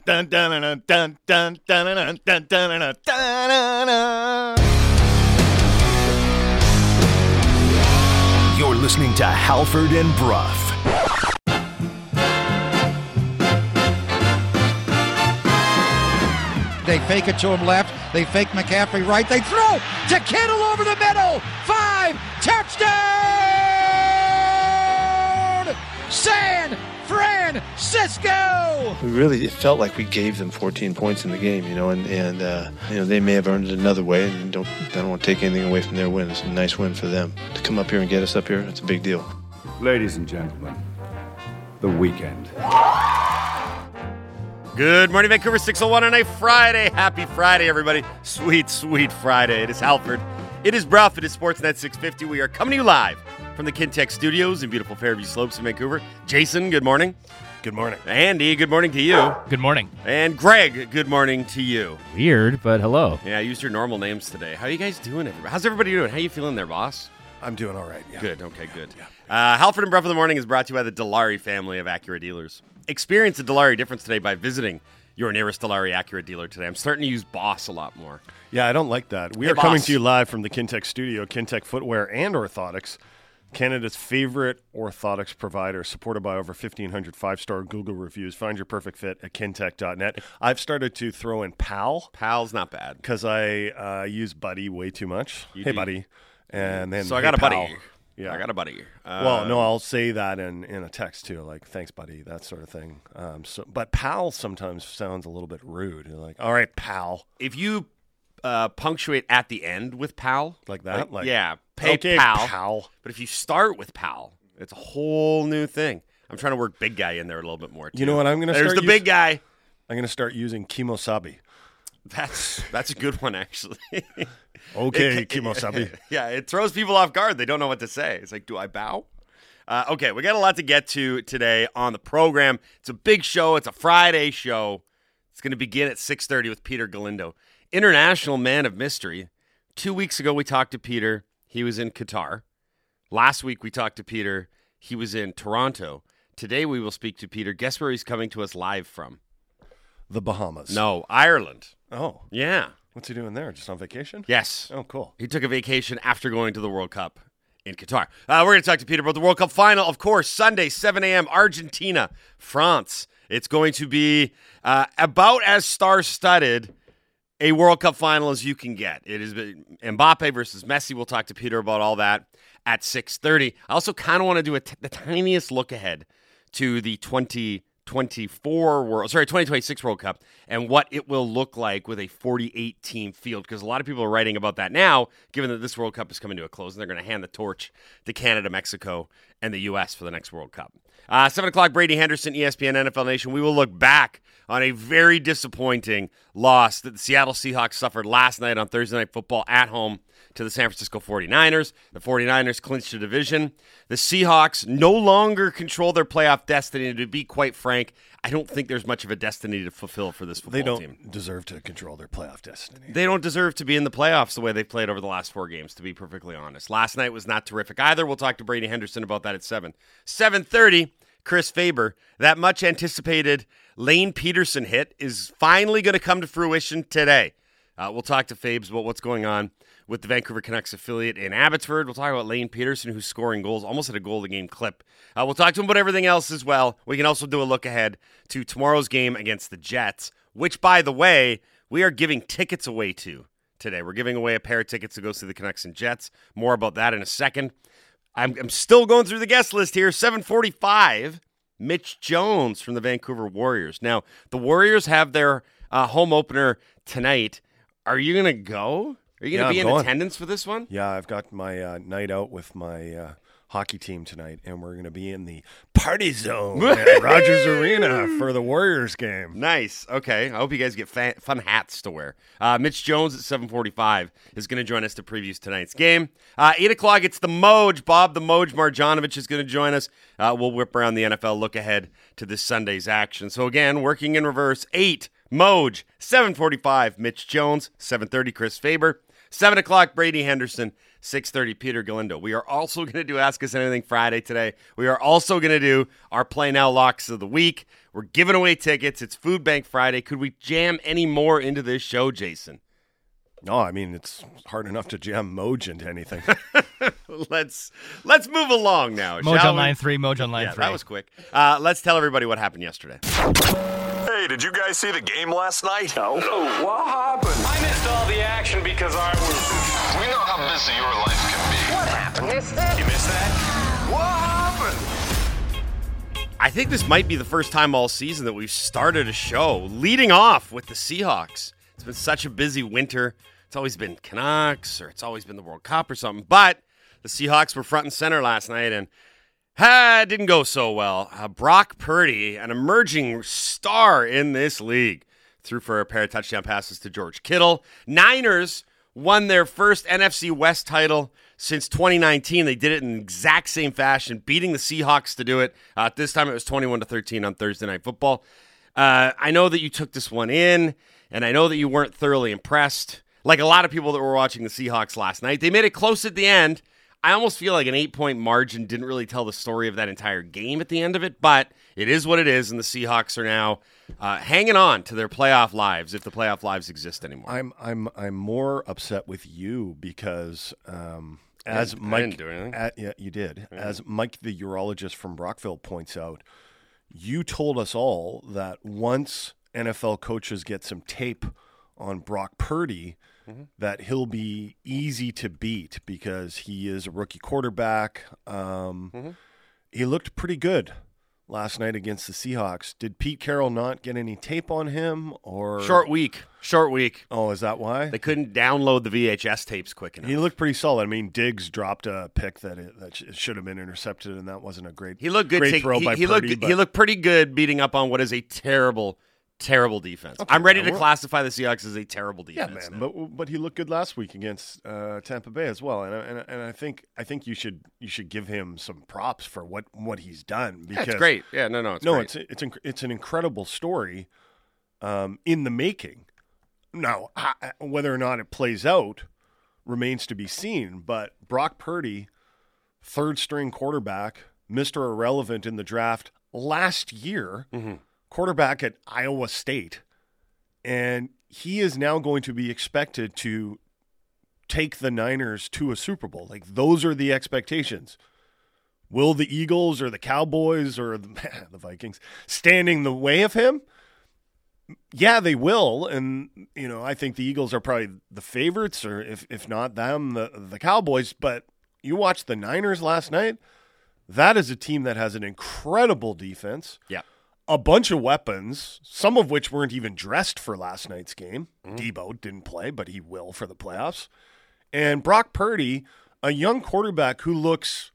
dun dun dun dun dun dun dun dun dun dun dun You're listening to Halford and Brough. They fake it to him left. They fake McCaffrey right. They throw to Kittle over the middle. Five touchdown! San Francisco. we really it felt like we gave them 14 points in the game, you know, and and uh, you know they may have earned it another way, and don't I don't want to take anything away from their win. It's a nice win for them to come up here and get us up here. It's a big deal. Ladies and gentlemen, the weekend. Good morning, Vancouver 601 on a Friday. Happy Friday, everybody. Sweet, sweet Friday. It is Halford. It is Brough. It is Sportsnet 650. We are coming to you live from the Kintec studios in beautiful Fairview Slopes in Vancouver. Jason, good morning. Good morning. Andy, good morning to you. Good morning. And Greg, good morning to you. Weird, but hello. Yeah, I used your normal names today. How are you guys doing, everybody? How's everybody doing? How you feeling there, boss? I'm doing all right. Yeah. Good. Okay, good. Uh, Halford and Brough in the Morning is brought to you by the Dilawri family of Acura dealers. Experience the Dilawri difference today by visiting your nearest Dilawri Acura dealer today. I'm starting to use Boss a lot more. Yeah, I don't like that. We Hey, are coming to you live from the Kintec studio, Kintec Footwear and Orthotics, Canada's favorite orthotics provider, supported by over 1,500 five star Google reviews. Find your perfect fit at kintec.net. I've started to throw in PAL Pal's not bad. because I uh, use Buddy way too much. You hey, do. Buddy. And then So I hey, got a buddy. Yeah. I got a buddy. Uh, Well, no, I'll say that in, in a text too, like "thanks, buddy," that sort of thing. Um, so, but pal sometimes sounds a little bit rude. You're like, "All right, pal," if you uh, punctuate at the end with Pal, like that. Like, yeah, pay okay, pal. pal. But if you start with Pal, it's a whole new thing. I'm trying to work big guy in there a little bit more. Too. You know what I'm gonna There's start the big guy. I'm going to start using kimosabi. That's that's a good one actually. Okay, It- kimosabi. yeah, it throws people off guard. They don't know what to say. It's like, do I bow? Uh, okay, we got a lot to get to today on the program. It's a big show. It's a Friday show. It's going to begin at 6:30 with Peter Galindo, international man of mystery. Two weeks ago, we talked to Peter. He was in Qatar. Last week, we talked to Peter. He was in Toronto. Today, we will speak to Peter. Guess where he's coming to us live from? The Bahamas. No, Ireland. Oh, Yeah. what's he doing there? Just on vacation? Yes. Oh, cool. He took a vacation after going to the World Cup in Qatar. Uh, we're going to talk to Peter about the World Cup final, of course, Sunday, 7 a.m., Argentina, France. It's going to be uh, about as star studded a World Cup final as you can get. It is Mbappe versus Messi. We'll talk to Peter about all that at 6.30. I also kind of want to do the tiniest look ahead to the 2024 World, sorry, 2026 World Cup and what it will look like with a 48 team field. Because a lot of people are writing about that now, given that this World Cup is coming to a close and they're going to hand the torch to Canada, Mexico, and the U.S. for the next World Cup. Uh, 7 o'clock, Brady Henderson, ESPN NFL Nation. We will look back on a very disappointing loss that the Seattle Seahawks suffered last night on Thursday Night Football at home to the San Francisco 49ers. The 49ers clinched the division. The Seahawks no longer control their playoff destiny. And to be quite frank, I don't think there's much of a destiny to fulfill for this football team. They don't team. deserve to control their playoff destiny. They don't deserve to be in the playoffs the way they've played over the last four games, to be perfectly honest. Last night was not terrific either. We'll talk to Brady Henderson about that at 7. 7.30, Chris Faber. That much anticipated Lane Pederson hit is finally going to come to fruition today. Uh, we'll talk to Fabes about what's going on with the Vancouver Canucks affiliate in Abbotsford. We'll talk about Lane Pederson, who's scoring goals, almost at a goal a game clip. Uh, we'll talk to him about everything else as well. We can also do a look ahead to tomorrow's game against the Jets, which, by the way, we are giving tickets away to today. We're giving away a pair of tickets to go see the Canucks and Jets. More about that in a second. I'm, I'm still going through the guest list here. 745, Mitch Jones from the Vancouver Warriors. Now, the Warriors have their uh, home opener tonight. Are you going to go? Are you going to Yeah, be I'm in going. attendance for this one? Yeah, I've got my uh, night out with my uh, hockey team tonight, and we're going to be in the party zone at Rogers Arena for the Warriors game. Nice. Okay. I hope you guys get fa- fun hats to wear. Uh, Mitch Jones at 745 is going to join us to preview tonight's game. Uh, 8 o'clock, it's the Moj. Bob the Moj Marjanovich is going to join us. Uh, we'll whip around the NFL, look ahead to this Sunday's action. So again, working in reverse, 8, Moj. 745, Mitch Jones. 730, Chris Faber. 7 o'clock, Brady Henderson. 6.30, Peter Galindo. We are also going to do Ask Us Anything Friday today. We are also going to do our Play Now Locks of the Week. We're giving away tickets. It's Food Bank Friday. Could we jam any more into this show, Jason? No, I mean it's hard enough to jam Moj into anything. let's let's move along now. Moj on line three, Moj on line Yeah, three. that was quick. Uh, let's tell everybody what happened yesterday. Hey, did you guys see the game last night? No. what happened? I missed all the action because I was. We know how busy your life can be. What happened? Missed it? You missed that? What happened? I think this might be the first time all season that we've started a show leading off with the Seahawks. It's been such a busy winter. It's always been Canucks or it's always been the World Cup or something. But the Seahawks were front and center last night and ah, it didn't go so well. Uh, Brock Purdy, an emerging star in this league, threw for a pair of touchdown passes to George Kittle. Niners won their first NFC West title since 2019. They did it in the exact same fashion, beating the Seahawks to do it. Uh, this time it was 21 to 13 on Thursday Night Football. Uh, I know that you took this one in, and I know that you weren't thoroughly impressed. Like a lot of people that were watching the Seahawks last night, they made it close at the end. I almost feel like an eight point margin didn't really tell the story of that entire game at the end of it, but it is what it is, and the Seahawks are now uh, hanging on to their playoff lives if the playoff lives exist anymore. I'm I'm I'm more upset with you because um, as Mike, didn't do anything. at- yeah, you did. As Mike, the urologist from Brockville, points out, you told us all that once NFL coaches get some tape on Brock Purdy, Mm-hmm. that he'll be easy to beat because he is a rookie quarterback. Um, Mm-hmm. He looked pretty good last night against the Seahawks. Did Pete Carroll not get any tape on him, or Short week. Short week. Oh, is that why? They couldn't download the VHS tapes quick enough. He looked pretty solid. I mean, Diggs dropped a pick that it, that sh- should have been intercepted, and that wasn't a great. He looked good. Great take- throw he, by he Purdy, looked. but- He looked pretty good beating up on what is a terrible, terrible defense. I'm ready to we're- classify the Seahawks as a terrible defense. Yeah, man. now. But but he looked good last week against uh, Tampa Bay as well, and and, and I think I think you should you should give him some props for what what he's done Yeah, it's great. Yeah, no, no, it's no, great. it's it's inc- it's an incredible story um, in the making. Now, I- whether or not it plays out remains to be seen. But Brock Purdy, third string quarterback, Mister Irrelevant in the draft last year, Mm-hmm. Quarterback at Iowa State, and he is now going to be expected to take the Niners to a Super Bowl. Like those are the expectations. Will the Eagles or the Cowboys or the, the Vikings stand in the way of him? Yeah, they will, and you know I think the Eagles are probably the favorites, or if if not them, the the Cowboys. But you watched the Niners last night. That is a team that has an incredible defense, yeah. A bunch of weapons, some of which weren't even dressed for last night's game. Mm. Deebo didn't play, but he will for the playoffs. And Brock Purdy, a young quarterback who looks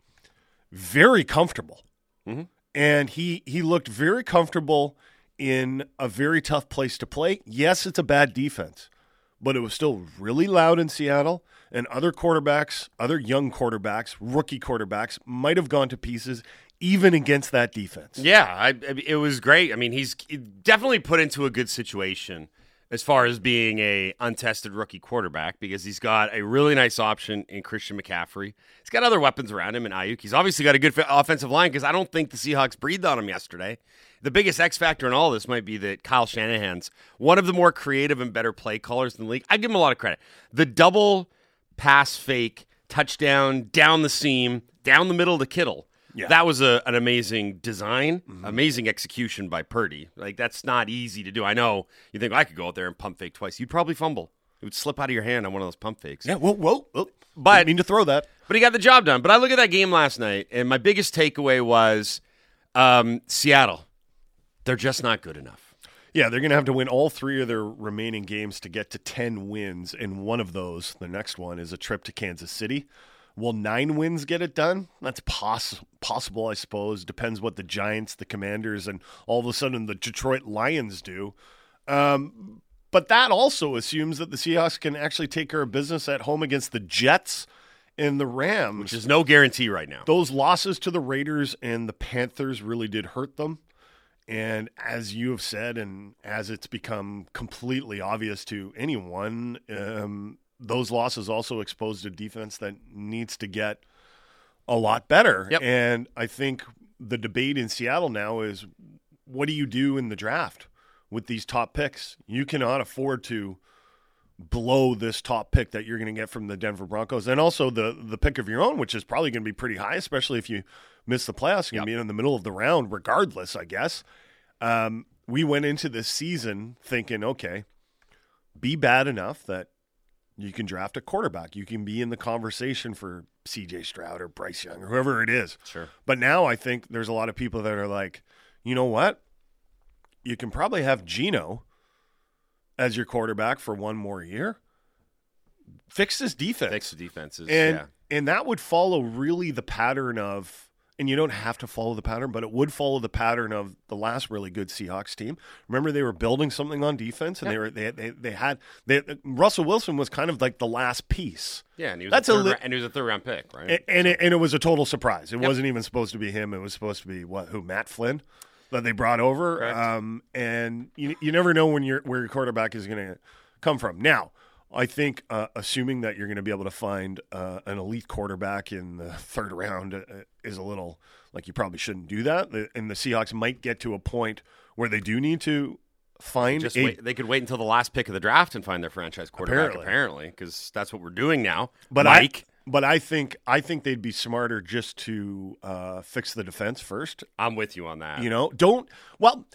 very comfortable. Mm-hmm. And he he looked very comfortable in a very tough place to play. Yes, it's a bad defense, but it was still really loud in Seattle. And other quarterbacks, other young quarterbacks, rookie quarterbacks, might have gone to pieces even against that defense. Yeah, I, it was great. I mean, he's definitely put into a good situation as far as being a untested rookie quarterback because he's got a really nice option in Christian McCaffrey. He's got other weapons around him in Aiyuk. He's obviously got a good offensive line because I don't think the Seahawks breathed on him yesterday. The biggest X factor in all this might be that Kyle Shanahan's one of the more creative and better play callers in the league. I give him a lot of credit. The double pass fake touchdown down the seam, down the middle to Kittle. Yeah. That was a, an amazing design, amazing execution by Purdy. Like that's not easy to do. I know you think I could go out there and pump fake twice. You'd probably fumble. It would slip out of your hand on one of those pump fakes. Yeah, whoa, whoa, whoa. But- Didn't mean to throw that. But he got the job done. But I look at that game last night, and my biggest takeaway was um, Seattle. They're just not good enough. Yeah, they're going to have to win all three of their remaining games to get to 10 wins. And one of those, the next one, is a trip to Kansas City. Will nine wins get it done? That's poss- possible, I suppose. Depends what the Giants, the Commanders, and all of a sudden the Detroit Lions do. Um, but that also assumes that the Seahawks can actually take care of business at home against the Jets and the Rams. Which is no guarantee right now. Those losses to the Raiders and the Panthers really did hurt them. And as you have said, and as it's become completely obvious to anyone, um, those losses also exposed a defense that needs to get a lot better. Yep. And I think the debate in Seattle now is what do you do in the draft with these top picks? You cannot afford to blow this top pick that you're going to get from the Denver Broncos, and also the the pick of your own, which is probably going to be pretty high, especially if you miss the playoffs. You're going to be in the middle of the round, regardless, I guess. Um, we went into this season thinking, okay, be bad enough that you can draft a quarterback. You can be in the conversation for CJ Stroud or Bryce Young or whoever it is. Sure. But now I think there's a lot of people that are like, you know what? You can probably have Geno as your quarterback for one more year. Fix this defense. Fix the defenses. and yeah. and that would follow really the pattern of and you don't have to follow the pattern, but it would follow the pattern of the last really good Seahawks team. Remember, they were building something on defense, and they were they they, they had they, Russell Wilson was kind of like the last piece. Yeah, and he was That's a a third li- and he was a third round pick, right? And, and, it, and it was a total surprise. It Yep. wasn't even supposed to be him. It was supposed to be what who Matt Flynn that they brought over. Um, and you you never know when your where your quarterback is going to come from. Now, I think uh, assuming that you're going to be able to find uh, an elite quarterback in the third round uh, is a little like you probably shouldn't do that. The- And the Seahawks might get to a point where they do need to find Just a wait, they could wait until the last pick of the draft and find their franchise quarterback. Apparently. Because that's what we're doing now. But Mike, I, but I think I think they'd be smarter just to uh, fix the defense first. I'm with you on that. You know, don't. Well,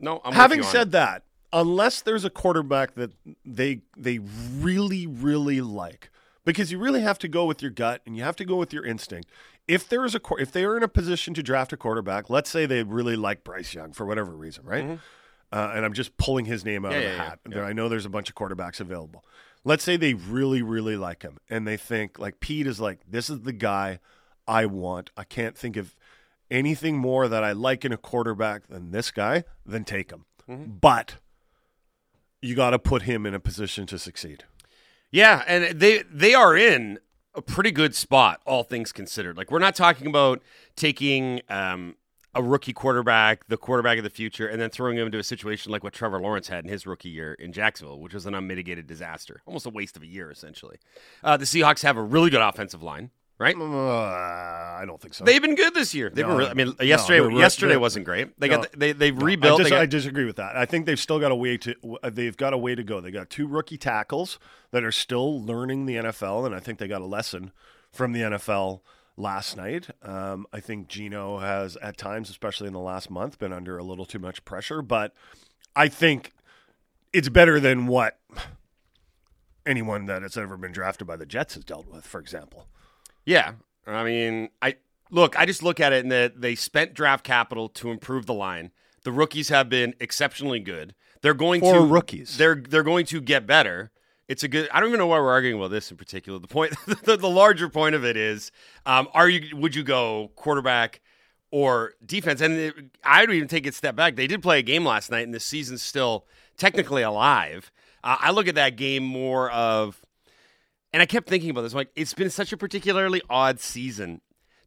no, I'm having with you on said it. that, unless there's a quarterback that they they really really like, because you really have to go with your gut and you have to go with your instinct. If there is a if they are in a position to draft a quarterback, let's say they really like Bryce Young for whatever reason, right? Uh, and I'm just pulling his name out Mm-hmm. Yeah, of the yeah, hat. yeah, There, I know there's a bunch of quarterbacks available. Let's say they really, really like him, and they think like Pete is like, this is the guy I want. I can't think of anything more that I like in a quarterback than this guy. Then take him. Mm-hmm. But you got to put him in a position to succeed. Yeah, and they they are in a pretty good spot, all things considered. Like we're not talking about taking um, a rookie quarterback, the quarterback of the future, and then throwing him into a situation like what Trevor Lawrence had in his rookie year in Jacksonville, which was an unmitigated disaster, almost a waste of a year essentially. Uh, the Seahawks have a really good offensive line, right? Uh, I don't think so. They've been good this year. They've been really, I mean, yesterday they're yesterday wasn't great. They no. got the, they they No, rebuilt. I, dis- they got- I disagree with that. I think they've still got a way to. They've got a way to go. They got two rookie tackles that are still learning the NFL, and I think they got a lesson from the NFL last night. Um, I think Geno has, at times, especially in the last month, been under a little too much pressure. But I think it's better than what anyone that has ever been drafted by the Jets has dealt with. For example, Yeah, I mean, I look. I just look at it in that they spent draft capital to improve the line. The rookies have been exceptionally good. They're going For to rookies. They're they're going to get better. It's a good. I don't even know why we're arguing about this in particular. The point, the, the larger point of it is, um, are you? Would you go quarterback or defense? And it, I would even take it a step back. They did play a game last night, and the season's still technically alive. Uh, I look at that game more of and I kept thinking about this. Like, it's been such a particularly odd season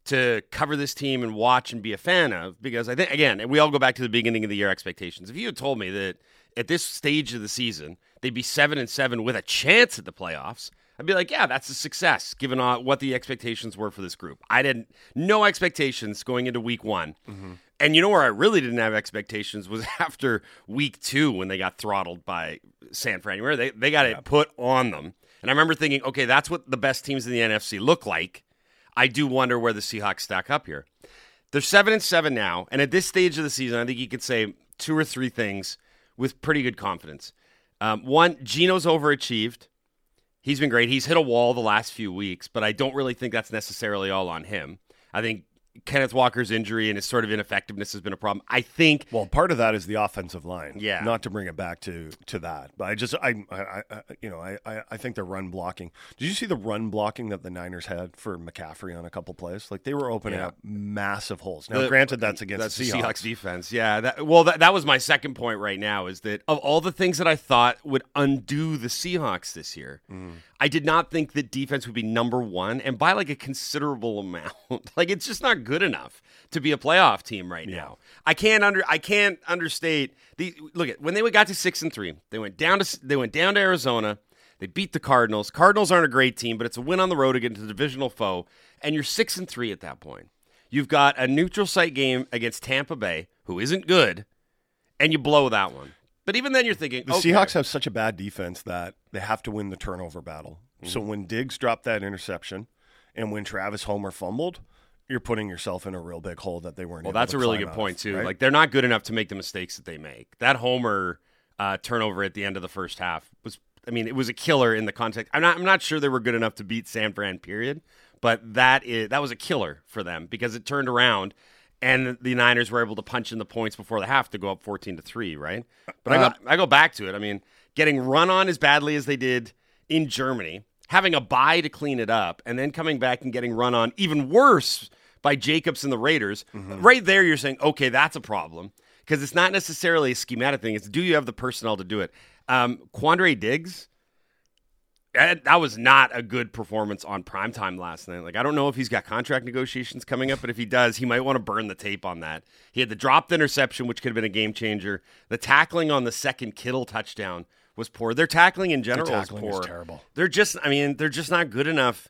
to cover this team and watch and be a fan of because I think, again, and we all go back to the beginning of the year expectations. If you had told me that at this stage of the season, they'd be seven and seven with a chance at the playoffs, I'd be like, yeah, that's a success given what the expectations were for this group. I didn't, no expectations going into week one. Mm-hmm. And you know where I really didn't have expectations was after week two when they got throttled by San Fran. Where they, they got it put on them. And I remember thinking, okay, that's what the best teams in the NFC look like. I do wonder where the Seahawks stack up here. They're seven and seven now, and at this stage of the season, I think you could say two or three things with pretty good confidence. Um, one, Geno's overachieved. He's been great. He's hit a wall the last few weeks, but I don't really think that's necessarily all on him. I think Kenneth Walker's injury and his sort of ineffectiveness has been a problem. I think Well, part of that is the offensive line. Yeah. Not to bring it back to to that, but I just I I, I you know I, I I think the run blocking. Did you see the run blocking that the Niners had for McCaffrey on a couple plays? Like they were opening Yeah. up massive holes. Now, The- granted, that's against that's the Seahawks. Seahawks defense. Yeah. That, well, that, that was my second point right now is that of all the things that I thought would undo the Seahawks this year, Mm. I did not think that defense would be number one and by like a considerable amount. like it's just not good enough to be a playoff team right now. I can't under I can't understate the look at when they got to six and three, they went down to they went down to Arizona. They beat the Cardinals. Cardinals aren't a great team, but it's a win on the road against a divisional foe, and you're six and three at that point. You've got a neutral site game against Tampa Bay, who isn't good, and you blow that one. But even then, you're thinking The okay. Seahawks have such a bad defense that they have to win the turnover battle. Mm-hmm. So when Diggs dropped that interception and when Travis Homer fumbled, you're putting yourself in a real big hole that they weren't. Well, that's a really good point of, too. right? Like they're not good enough to make the mistakes that they make. That Homer uh, turnover at the end of the first half was, I mean, it was a killer in the context. I'm not, I'm not sure they were good enough to beat San Fran. Period. But that is that was a killer for them because it turned around, and the Niners were able to punch in the points before the half to go up 14 to three. Right. But I Uh, go I go back to it. I mean, getting run on as badly as they did in Germany, having a bye to clean it up, and then coming back and getting run on even worse by Jacobs and the Raiders. Right there, you're saying, okay, that's a problem because it's not necessarily a schematic thing. It's do you have the personnel to do it? Um, Quandre Diggs, that, that was not a good performance on primetime last night. Like, I don't know if he's got contract negotiations coming up, but if he does, he might want to burn the tape on that. He had the dropped interception, which could have been a game changer. The tackling on the second Kittle touchdown was poor. Their tackling in general tackling is is poor. terrible. They're just, I mean, they're just not good enough.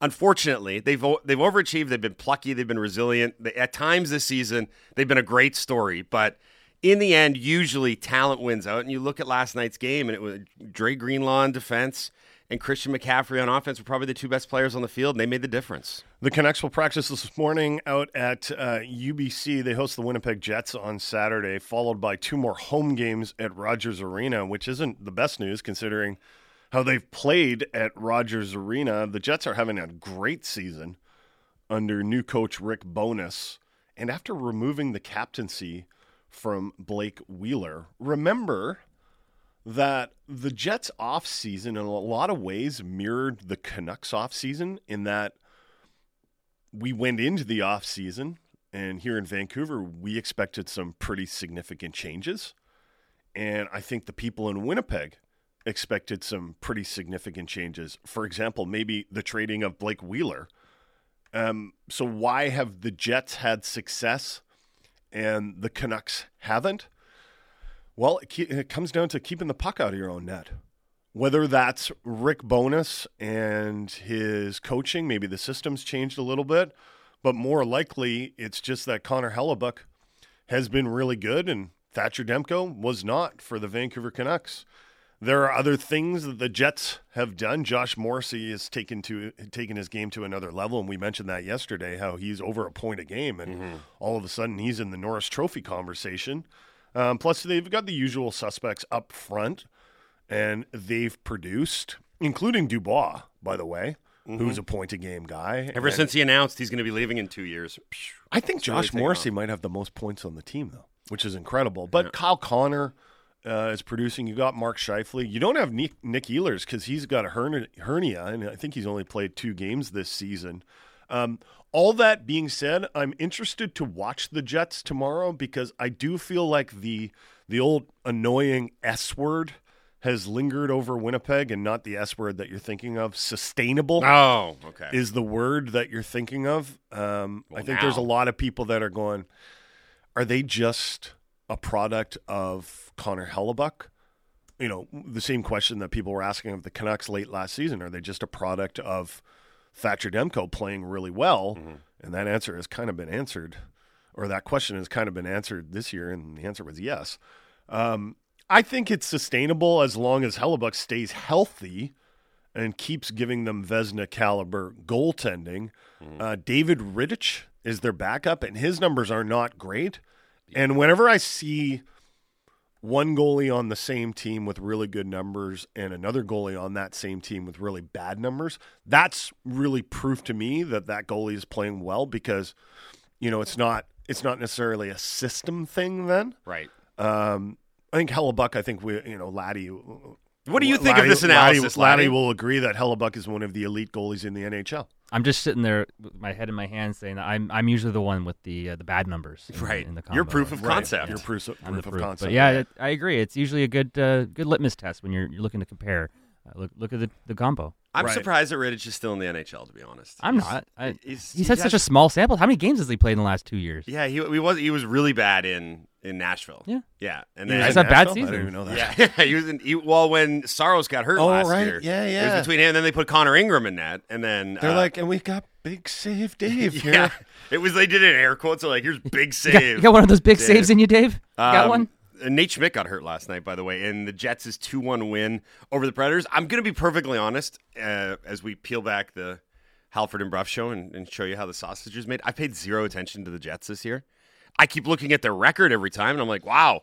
Unfortunately, they've they've overachieved. They've been plucky. They've been resilient. They, at times this season, they've been a great story, but in the end, usually talent wins out. And you look at last night's game, and it was Dre Greenlaw on defense and Christian McCaffrey on offense were probably the two best players on the field, and they made the difference. The Canucks will practice this morning out at uh, UBC. They host the Winnipeg Jets on Saturday, followed by two more home games at Rogers Arena, which isn't the best news considering how they've played at Rogers Arena. The Jets are having a great season under new coach Rick Bowness. And after removing the captaincy from Blake Wheeler, remember that the Jets off season in a lot of ways mirrored the Canucks off season in that we went into the off season and here in Vancouver we expected some pretty significant changes and I think the people in Winnipeg expected some pretty significant changes. For example, maybe the trading of Blake Wheeler. Um, so why have the Jets had success and the Canucks haven't? Well, it, ke- it comes down to keeping the puck out of your own net. Whether that's Rick Bowness and his coaching, maybe the system's changed a little bit, but more likely it's just that Connor Hellebuyck has been really good and Thatcher Demko was not for the Vancouver Canucks. There are other things that the Jets have done. Josh Morrissey has taken to taken his game to another level, and we mentioned that yesterday. How he's over a point a game, and mm-hmm. all of a sudden he's in the Norris Trophy conversation. Um, plus, they've got the usual suspects up front, and they've produced, including Dubois, by the way, who's a point a game guy. Ever And since he announced he's going to be leaving in two years, I think really Josh taken Morrissey might have the most points on the team, though, which is incredible. But Kyle Connor uh, is producing. You got Mark Scheifele. You don't have Nick, Nick Ehlers because he's got a hernia, hernia, and I think he's only played two games this season. Um, all that being said, I'm interested to watch the Jets tomorrow because I do feel like the the old annoying S word has lingered over Winnipeg, and not the S word that you're thinking of. Sustainable oh, okay, is the word that you're thinking of. Um, I Well, think there's a lot of people that are going, are they just a product of Connor Hellebuyck? You know, the same question that people were asking of the Canucks late last season. Are they just a product of Thatcher Demko playing really well? Mm-hmm. And that answer has kind of been answered, or that question has kind of been answered this year, and the answer was yes. Um, I think it's sustainable as long as Hellebuyck stays healthy and keeps giving them Vezina caliber goaltending. Uh, David Rittich is their backup, and his numbers are not great. And whenever I see one goalie on the same team with really good numbers and another goalie on that same team with really bad numbers, that's really proof to me that that goalie is playing well because, you know, it's not it's not necessarily a system thing. Then right. um, I think Hellebuyck. I think we, you know, Laddie. What do you think of this analysis, Laddie, Laddie Laddie? will agree that Hellebuyck is one of the elite goalies in the NHL. I'm just sitting there with my head in my hands saying that I'm I'm usually the one with the uh, the bad numbers. In, Right. In the You're proof of Right. concept. You're proof, I'm proof of proof. concept. But yeah, it- I agree. It's usually a good uh, good litmus test when you're, you're looking to compare. Uh, look look at the, the combo. I'm Right. surprised that Rittich is still in the NHL. To be honest, I'm He's- not. I, he's- he's he had such a small sample. How many games has he played in the last two years? Yeah, he, he was he was really bad in in Nashville. Yeah. yeah, and He then was That's in a bad Nashville? I didn't even know that. Yeah, he was in. He, well, when Saros got hurt Oh, last right. year, Yeah, yeah, It was between him, and then they put Connor Ingram in that, and then They're uh, like, and we've got Big save, Dave. Here. Yeah, it was. They did it in air quotes. So like, here's big You got, save. you got one of those big Dave. saves in you, Dave? You got Um, one? uh, Nate Schmidt got hurt last night, by the way, and the Jets' 2 1 win over the Predators. I'm going to be perfectly honest uh, as we peel back the Halford and Brough show and, and show you how the sausage is made. I paid zero attention to the Jets this year. I keep looking at their record every time, and I'm like, wow.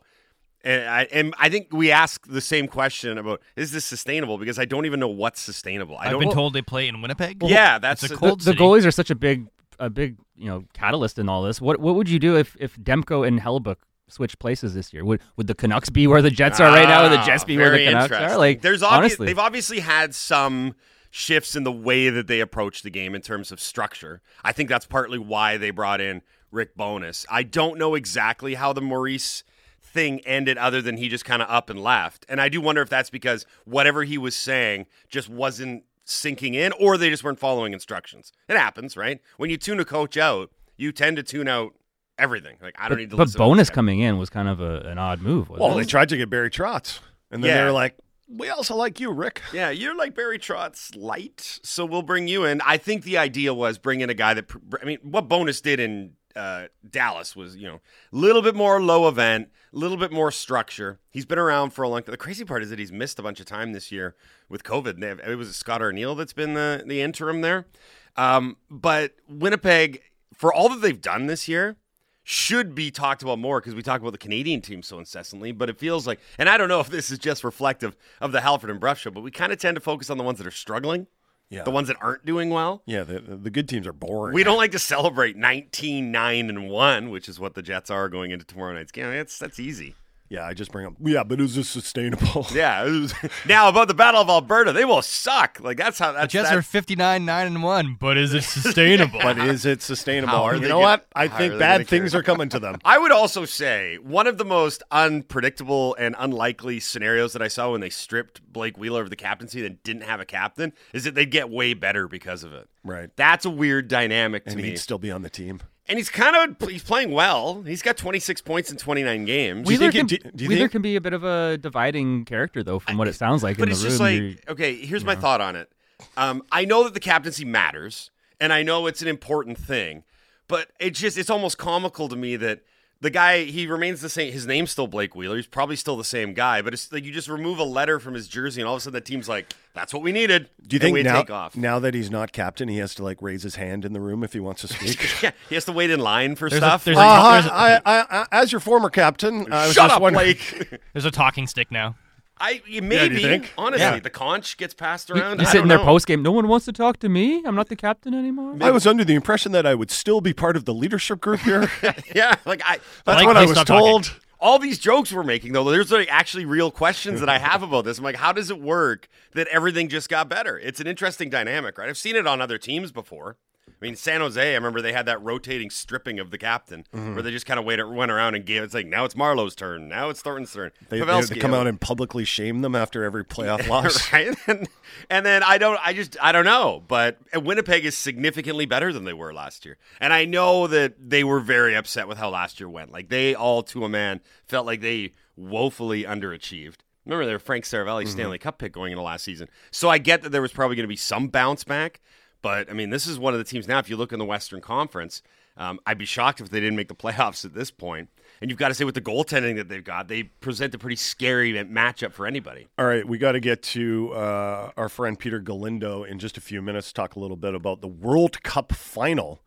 And I, and I think we ask the same question about is this sustainable? Because I don't even know what's sustainable. I I've don't been told they play in Winnipeg. Yeah, that's it's a the- cold the city. goalies are such a big a big you know catalyst in all this. What what would you do if if Demko and Hellebuyck switch places this year? Would would the Canucks be where the Jets are right now, or the Ah, Jets be where the Canucks are? Like there's obvi- honestly, they've obviously had some shifts in the way that they approach the game in terms of structure. I think that's partly why they brought in Rick Bowness. I don't know exactly how the Maurice thing ended other than he just kind of up and left. And I do wonder if that's because whatever he was saying just wasn't sinking in or they just weren't following instructions. It happens, right? When you tune a coach out, you tend to tune out everything. Like I don't need to but, but to Bowness coming in was kind of a, an odd move. Wasn't Well, it? they tried to get Barry Trotz, and then Yeah. they were like, "We also like you, Rick." Yeah, you're like Barry Trotz light, so we'll bring you in. I think the idea was bring in a guy that, I mean, what Bowness did in uh, Dallas was, you know, a little bit more low event, a little bit more structure. He's been around for a long time. The crazy part is that he's missed a bunch of time this year with COVID. Have- It was Scott Arniel that's been the, the interim there. Um, but Winnipeg, for all that they've done this year, should be talked about more because we talk about the Canadian team so incessantly. But it feels like, and I don't know if this is just reflective of the Halford and Brough show, but we kind of tend to focus on the ones that are struggling, Yeah, the ones that aren't doing well. yeah. The, the good teams are boring. We don't like to celebrate 19 9 and 1, which is what the Jets are going into tomorrow night's game. That's that's easy. Yeah, I just bring up. Yeah, but is this sustainable? Yeah. was- now about the Battle of Alberta, they will suck. Like that's how The that's Jets that- are 59 9 and 1, but is it sustainable? but is it sustainable? How you know gonna- what? I think bad things carry- are coming to them. I would also say one of the most unpredictable and unlikely scenarios that I saw when they stripped Blake Wheeler of the captaincy and didn't have a captain is that they'd get way better because of it. Right. That's a weird dynamic to And me. he'd still be on the team. And he's kind of he's playing well. He's got 26 points in 29 games. you Wheeler, think can, it- do- do you Wheeler think- can be a bit of a dividing character, though, from what it sounds like but in it's the just room. like okay here's my thought on it um, i know that the captaincy matters and i know it's an important thing but it's just it's almost comical to me that the guy he remains the same his name's still blake wheeler. He's probably still the same guy but it's like you just remove a letter from his jersey and all of a sudden the team's like that's what we needed. Do you think we now, take off. now that he's not captain, he has to like raise his hand in the room if he wants to speak? yeah he has to wait in line for There's a- stuff? there's Uh, a- hi, there's a- I, I, I, as your former captain, I was shut just up wondering- blake! There's a talking stick now. I maybe think? honestly Yeah. the conch gets passed around you I sit in their post game. No one wants to talk to me. I'm not the captain anymore. I was under the impression that I would still be part of the leadership group here. yeah like i That's Like, what I was stop talking. told. all these jokes we're making though there's like actually real questions that i have about this i'm like how does it work that everything just got better it's an interesting dynamic right i've seen it on other teams before i mean san jose i remember they had that rotating stripping of the captain Mm-hmm. where they just kind of waited, went around and gave it's like now it's marleau's turn. Now it's thornton's turn. They, they, Pavelski, they come out and publicly shame them after every playoff loss. right? And, and then i don't i just i don't know but winnipeg is significantly better than they were last year. And i know that they were very upset with how last year went. Like they all to a man felt like they woefully underachieved. Remember they were frank Seravalli stanley cup pick going into last season. So i get that there was probably going to be some bounce back but i mean this is one of the teams now if you look in the western conference um, i'd be shocked if they didn't make the playoffs at this point. and you've got to say with the goaltending that they've got they present a pretty scary matchup for anybody All right, we got to get to uh, our friend Peter Galindo in just a few minutes. Talk a little bit about the World Cup final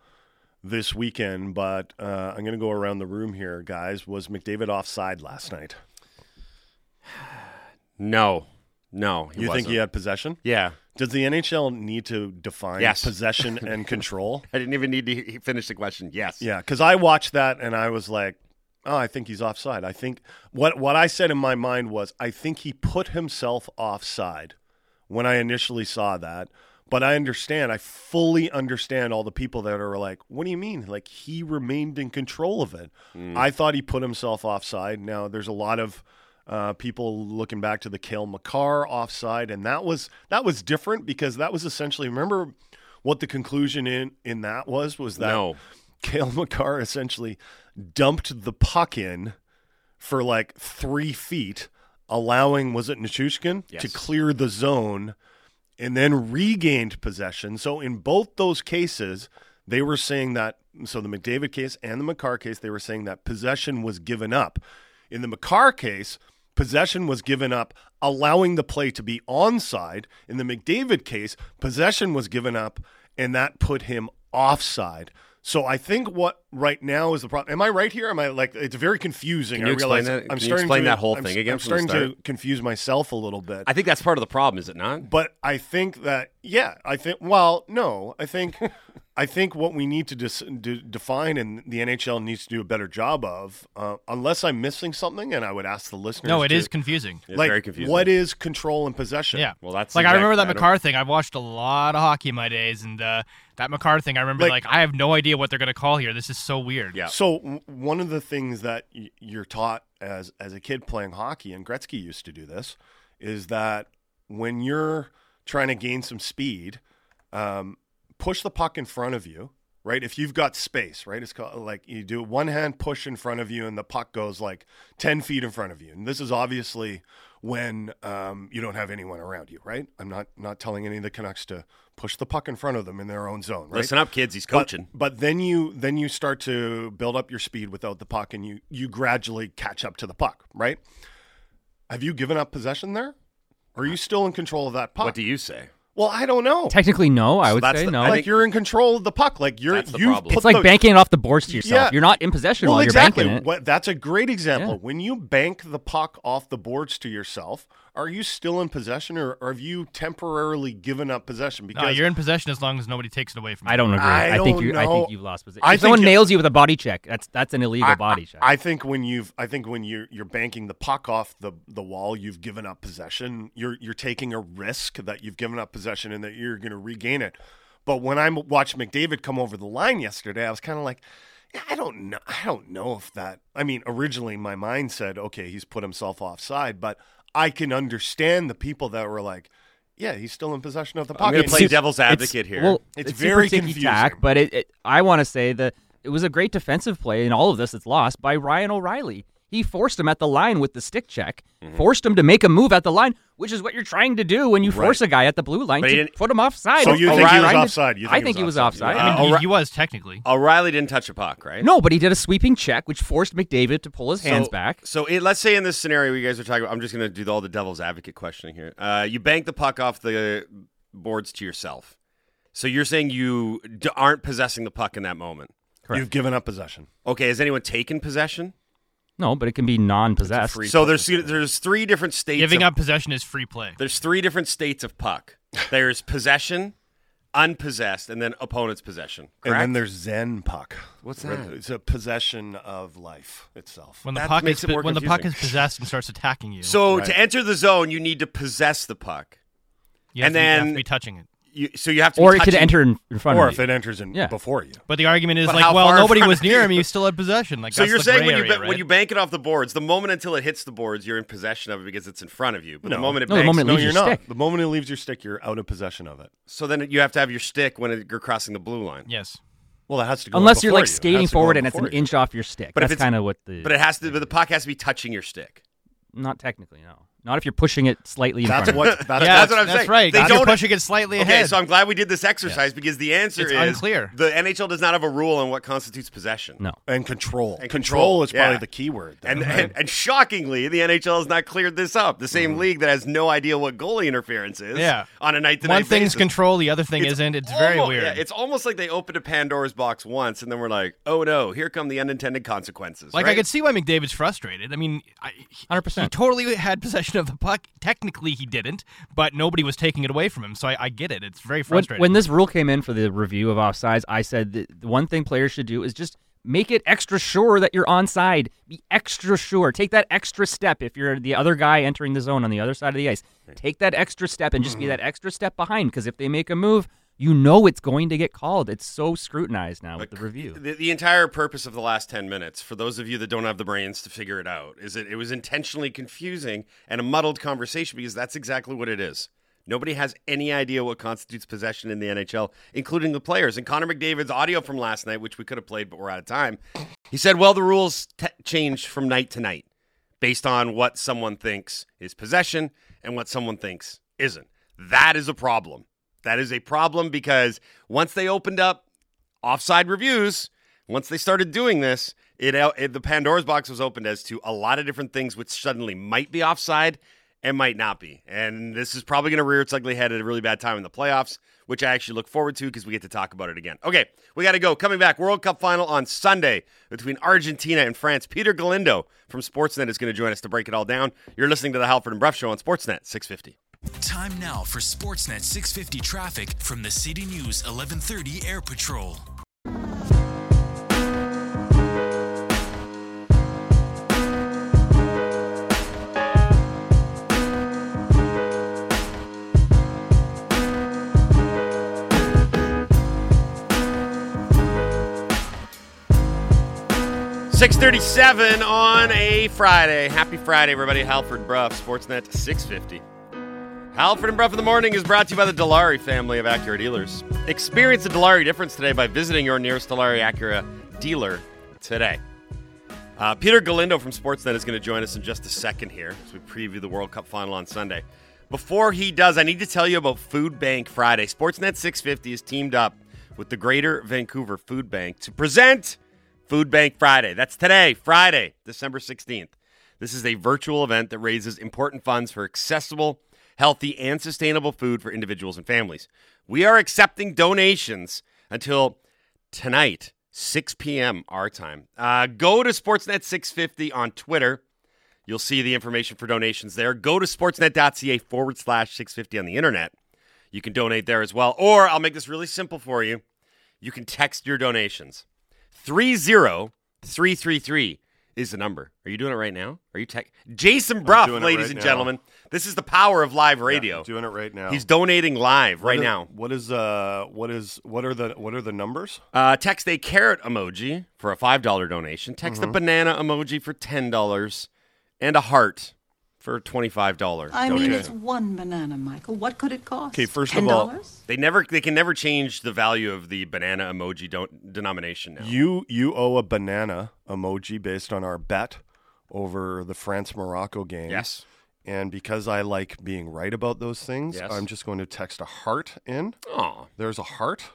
this weekend. But uh, I'm going to go around the room here, guys. Was McDavid offside last night? No, no. He you think he had possession? Yeah, Does the NHL need to define Yes. possession and control? I didn't even need to finish the question. Yes. Yeah, because I watched that and I was like, oh, I think he's offside. I think what what I said in my mind was, I think he put himself offside when I initially saw that. But I understand, I fully understand all the people that are like, what do you mean? Like he remained in control of it. Mm. I thought he put himself offside. Now there's a lot of uh, people looking back to the Cale Makar offside, and that was that was different because that was essentially remember what the conclusion in in that was was that No. Cale Makar essentially dumped the puck in for like three feet, allowing was it Nichushkin Yes. to clear the zone and then regained possession. So in both those cases, they were saying that. So the McDavid case and the Makar case, they were saying that possession was given up. In the Makar case, possession was given up, allowing the play to be onside. In the McDavid case, possession was given up, and that put him offside. So I think what right now is the problem. Am I right here? Am I like it's very confusing? Can you I explain that? I'm Can you starting explain to, that whole I'm, thing again I'm starting to confuse myself a little bit. I think that's part of the problem, is it not? But I think that yeah, I think well, no, I think I think what we need to dis- de- define and the NHL needs to do a better job of, uh, unless I'm missing something, and I would ask the listeners. No, it to, is confusing. It's like very confusing. what is control and possession? Yeah. Well, that's like I remember that I Makar thing. I've watched a lot of hockey in my days, and uh, that Makar thing. I remember Like- like, I have no idea what they're going to call here. This is so weird. Yeah. So w- one of the things that y- you're taught as as a kid playing hockey, and Gretzky used to do this, is that when you're trying to gain some speed, um, push the puck in front of you. Right, if you've got space, right, it's called like you do one hand push in front of you, and the puck goes like ten feet in front of you. And this is obviously when um, you don't have anyone around you, right? I'm not not telling any of the Canucks to push the puck in front of them in their own zone, right? Listen up, kids. He's But- coaching. But, then you then you start to build up your speed without the puck, and you you gradually catch up to the puck, right? Have you given up possession there? Or are you still in control of that puck? what do you say? Well, I don't know. Technically, no. I So would that's say the- no. I like think- you're in control of the puck. Like you're That's the you've problem. put it's like the- banking it off the boards to yourself. Yeah. You're not in possession Well, while exactly. you're banking it. What, that's a great example. Yeah. When you bank the puck off the boards to yourself, are you still in possession, or, or have you temporarily given up possession? Because No, you're in possession as long as nobody takes it away from you. I don't agree. I I, think don't you. I know. think you've lost possession. I if someone think you- nails you with a body check, that's that's an illegal I- body check. I think when you've, I think when you're you're banking the puck off the the wall, you've given up possession. You're you're taking a risk that you've given up possession and that you're going to regain it. But when I watched McDavid come over the line yesterday, I was kind of like, I don't know, I don't know if that. I mean, originally my mind said, okay, he's put himself offside, but I can understand the people that were like, yeah, he's still in possession of the puck. I'm going to play it's- devil's It's- advocate here. Well, It's it's, very super ticky-tack, confusing. but it, it, I want to say that it was a great defensive play in all of this. It's lost by Ryan O'Reilly. He forced him at the line with the stick check, Mm-hmm. forced him to make a move at the line, which is what you're trying to do when you force a guy at the blue line But to didn't- put him offside. So you what think he was trying offside? You I think he think was he was offside? offside. I I mean, mean, O'Re- he, he was technically. O'Reilly didn't touch a puck, right? no, but he did a sweeping check, which forced McDavid to pull his hands so, back. So it, let's say in this scenario you guys are talking about, I'm just going to do all the devil's advocate questioning here. Uh, you bank the puck off the boards to yourself. So you're saying you d- aren't possessing the puck in that moment. You've given up possession. Okay, has anyone taken possession? No, but it can be non-possessed. free- So there's there's three different states. Giving of, up possession is free play. There's three different states of puck. There's possession, unpossessed, and then opponent's possession. And then there's Zen puck. What's Where that? It's a possession of life itself. When the That puck makes is it more when the puck is possessed and starts attacking you, so Right. to enter the zone, you need to possess the puck. you have and to, you have then- to be touching it. You, so you have to. or be it could enter in, in front or of if you. it enters in Yeah. before you. But the argument is But like, well, nobody was near him. You still had possession. Like So that's you're the saying when you area, ba- when you bank it off the boards, the moment until it hits the boards, you're in possession of it because it's in front of you. But the moment it No, the moment it no, leaves you're your not. stick. The moment it leaves your stick, you're out of possession of it. so then you have to have your stick when it, you're crossing the blue line. yes, Well, it has to go in Unless you're like skating has to go forward and it's an inch off your stick. But That's kind of what the. But it has to. But the puck has to be touching your stick. not technically, no. Not if you're pushing it slightly in That's front. what. That's, yeah, that's what I'm that's saying. right. They If you're don't- pushing it slightly ahead. Okay, ahead. so I'm glad we did this exercise because the answer It's is unclear. The NHL does not have a rule on what constitutes possession. No. and control. And control. control, is probably yeah. the key word. And, right? and and shockingly, the NHL has not cleared this up. The Mm-hmm. same league that has no idea what goalie interference is. Yeah. On a night to night One thing's basis. control, the other thing It's isn't. It's very weird. yeah, it's almost like they opened a Pandora's box once, and then we're like, "Oh no, here come the unintended consequences." Like I could see why McDavid's frustrated. I mean, I, 100%. He totally had possession of the puck. Technically, he didn't, but nobody was taking it away from him. So I, I get it. It's very when, frustrating. when this rule came in for the review of offsides, I said that the one thing players should do is just make it extra sure that you're onside. Be extra sure. Take that extra step if you're the other guy entering the zone on the other side of the ice. Take that extra step and just be that extra step behind because if they make a move, you know it's going to get called. It's so scrutinized now with the review. The, the entire purpose of the last 10 minutes, for those of you that don't have the brains to figure it out, is that it was intentionally confusing and a muddled conversation because that's exactly what it is. Nobody has any idea what constitutes possession in the NHL, including the players. And Connor McDavid's audio from last night, which we could have played, but we're out of time, he said, well, the rules t- change from night to night based on what someone thinks is possession and what someone thinks isn't. That is a problem. That is a problem because once they opened up offside reviews, once they started doing this, it, it the Pandora's box was opened as to a lot of different things which suddenly might be offside and might not be. And this is probably going to rear its ugly head at a really bad time in the playoffs, which I actually look forward to because we get to talk about it again. Okay, we got to go. Coming back, World Cup final on Sunday between Argentina and France. Peter Galindo from Sportsnet is going to join us to break it all down. You're listening to the Halford and Brough Show on Sportsnet 650. Time now for Sportsnet 650 traffic from the City News 1130 Air Patrol. Six thirty-seven on a Friday. Happy Friday, everybody! Halford Brough, Sportsnet six fifty. Halford and Brough in the morning is brought to you by the Dilawri family of Acura dealers. Experience the Dilawri difference today by visiting your nearest Dilawri Acura dealer today. Uh, Peter Galindo from Sportsnet is going to join us in just a second here as we preview the World Cup final on Sunday. Before he does, I need to tell you about Food Bank Friday. Sportsnet 650 is teamed up with the Greater Vancouver Food Bank to present Food Bank Friday. That's today, Friday, December 16th. This is a virtual event that raises important funds for accessible, healthy, and sustainable food for individuals and families. We are accepting donations until tonight, 6 p.m. our time. Uh, go to Sportsnet 650 on Twitter. You'll see the information for donations there. Go to sportsnet.ca forward slash 650 on the internet. You can donate there as well. Or I'll make this really simple for you. You can text your donations. 30333 is the number. Are you doing it right now? Are you tech? Jason Brough, ladies right and now. gentlemen. This is the power of live radio. Yeah, doing it right now. He's donating live What right is- now. What is uh what is what are the what are the numbers? Uh, text a carrot emoji for a five dollar donation. Text Mm-hmm. a banana emoji for ten dollars, and a heart for twenty five dollar. I mean, it's one banana, Michael. What could it cost? Okay, first $10? of all, They never they can never change the value of the banana emoji don't denomination now. You you owe a banana emoji based on our bet over the France Morocco game. Yes. And because I like being right about those things, Yes. I'm just going to text a heart in. Aw. There's a heart.